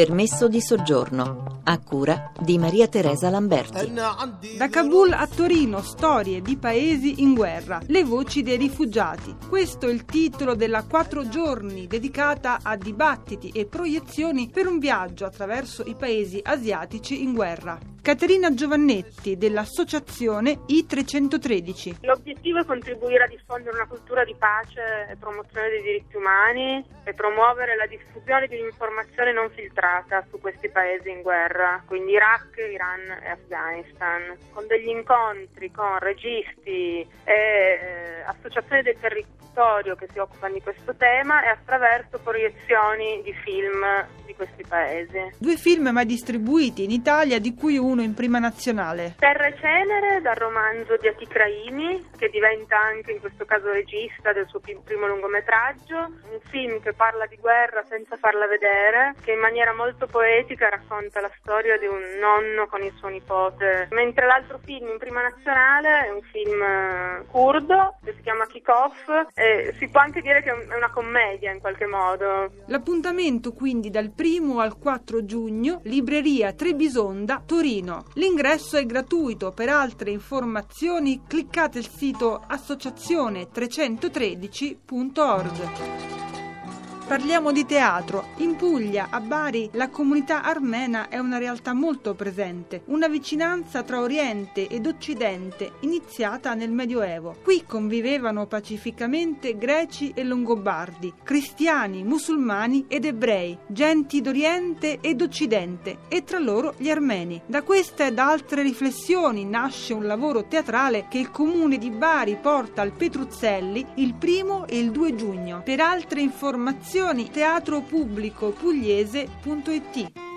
Permesso di soggiorno a cura di Maria Teresa Lamberti. Da Kabul a Torino, storie di paesi in guerra, le voci dei rifugiati. Questo è il titolo della quattro giorni dedicata a dibattiti e proiezioni per un viaggio attraverso i paesi asiatici in guerra. Caterina Giovannetti dell'associazione I313. L'obiettivo è contribuire a diffondere una cultura di pace e promozione dei diritti umani e promuovere la diffusione di un'informazione non filtrata su questi paesi in guerra, quindi Iraq, Iran e Afghanistan, con degli incontri con registi e eh, associazioni del territorio che si occupano di questo tema e attraverso proiezioni di film di questi paesi. Due film mai distribuiti in Italia di cui uno in prima nazionale. Terra e Cenere dal romanzo di Atik Raimi, che diventa anche in questo caso regista del suo primo lungometraggio, un film che parla di guerra senza farla vedere, che in maniera molto poetica racconta la storia di un nonno con il suo nipote, mentre l'altro film in prima nazionale è un film eh, curdo che si chiama Kick Off e si può anche dire che è una commedia in qualche modo. L'appuntamento quindi dal 1 al 4 giugno, libreria Trebisonda. Torino. L'ingresso è gratuito, per altre informazioni cliccate il sito associazione313.org. Parliamo di teatro. In Puglia, a Bari, la comunità armena è una realtà molto presente, una vicinanza tra Oriente ed Occidente iniziata nel Medioevo. Qui convivevano pacificamente greci e longobardi, cristiani, musulmani ed ebrei, genti d'Oriente ed Occidente e tra loro gli armeni. Da questa e da altre riflessioni nasce un lavoro teatrale che il comune di Bari porta al Petruzzelli il primo e il 2 giugno. Per altre informazioni informazioni teatropubblicopugliese.it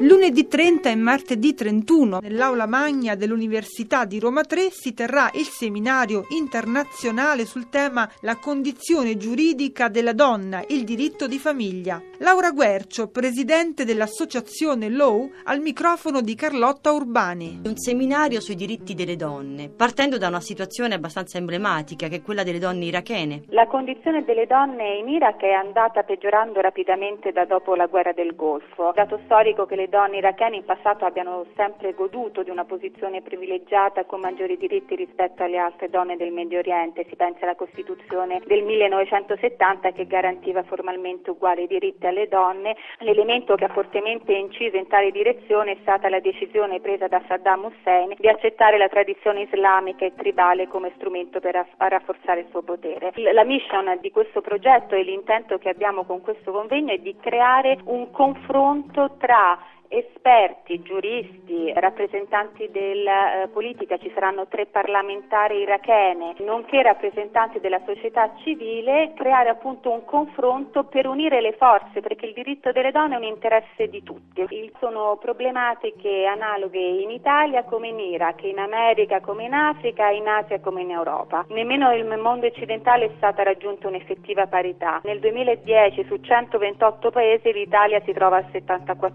Lunedì 30 e martedì 31 nell'aula magna dell'Università di Roma 3 si terrà il seminario internazionale sul tema La condizione giuridica della donna, il diritto di famiglia. Laura Guercio, presidente dell'associazione Law, al microfono di Carlotta Urbani. Un seminario sui diritti delle donne, partendo da una situazione abbastanza emblematica che è quella delle donne irachene. La condizione delle donne in Iraq è andata peggiorando rapidamente da dopo la guerra del Golfo. Dato storico che le donne irachene in passato abbiano sempre goduto di una posizione privilegiata con maggiori diritti rispetto alle altre donne del Medio Oriente. Si pensa alla Costituzione del 1970 che garantiva formalmente uguali diritti alle donne. L'elemento che ha fortemente inciso in tale direzione è stata la decisione presa da Saddam Hussein di accettare la tradizione islamica e tribale come strumento per rafforzare il suo potere. La mission di questo progetto e l'intento che abbiamo con questo convegno è di creare un confronto tra esperti, giuristi, rappresentanti della eh, politica, ci saranno tre parlamentari irachene, nonché rappresentanti della società civile, creare appunto un confronto per unire le forze, perché il diritto delle donne è un interesse di tutti. Sono problematiche analoghe in Italia come in Iraq, in America come in Africa, in Asia come in Europa. Nemmeno nel mondo occidentale è stata raggiunta un'effettiva parità. Nel 2010 su 128 paesi l'Italia si trova al 74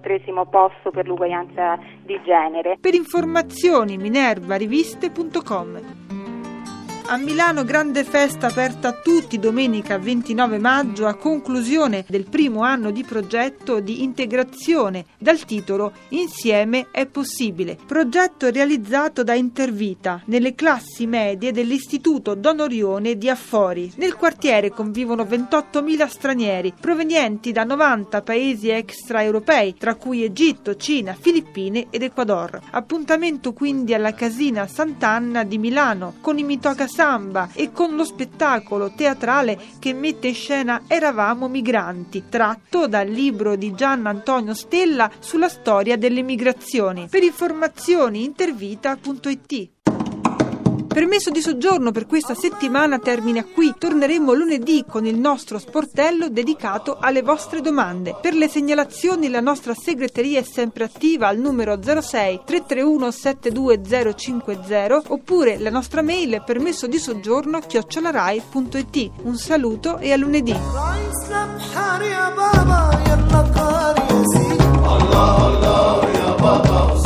posto posto per l'uguaglianza di genere. Per informazioni minervariviste.com a Milano grande festa aperta a tutti domenica 29 maggio a conclusione del primo anno di progetto di integrazione dal titolo Insieme è possibile. Progetto realizzato da Intervita nelle classi medie dell'Istituto Don Orione di Affori. Nel quartiere convivono 28.000 stranieri provenienti da 90 paesi extraeuropei, tra cui Egitto, Cina, Filippine ed Ecuador. Appuntamento quindi alla Casina Sant'Anna di Milano con i Mitoca samba e con lo spettacolo teatrale che mette in scena Eravamo migranti, tratto dal libro di Gian Antonio Stella sulla storia delle migrazioni. Per informazioni intervita.it Permesso di soggiorno per questa settimana termina qui. Torneremo lunedì con il nostro sportello dedicato alle vostre domande. Per le segnalazioni la nostra segreteria è sempre attiva al numero 06 331 72050 oppure la nostra mail è permesso di soggiorno chiocciolarai.it. Un saluto e a lunedì. Allah Allah ya baba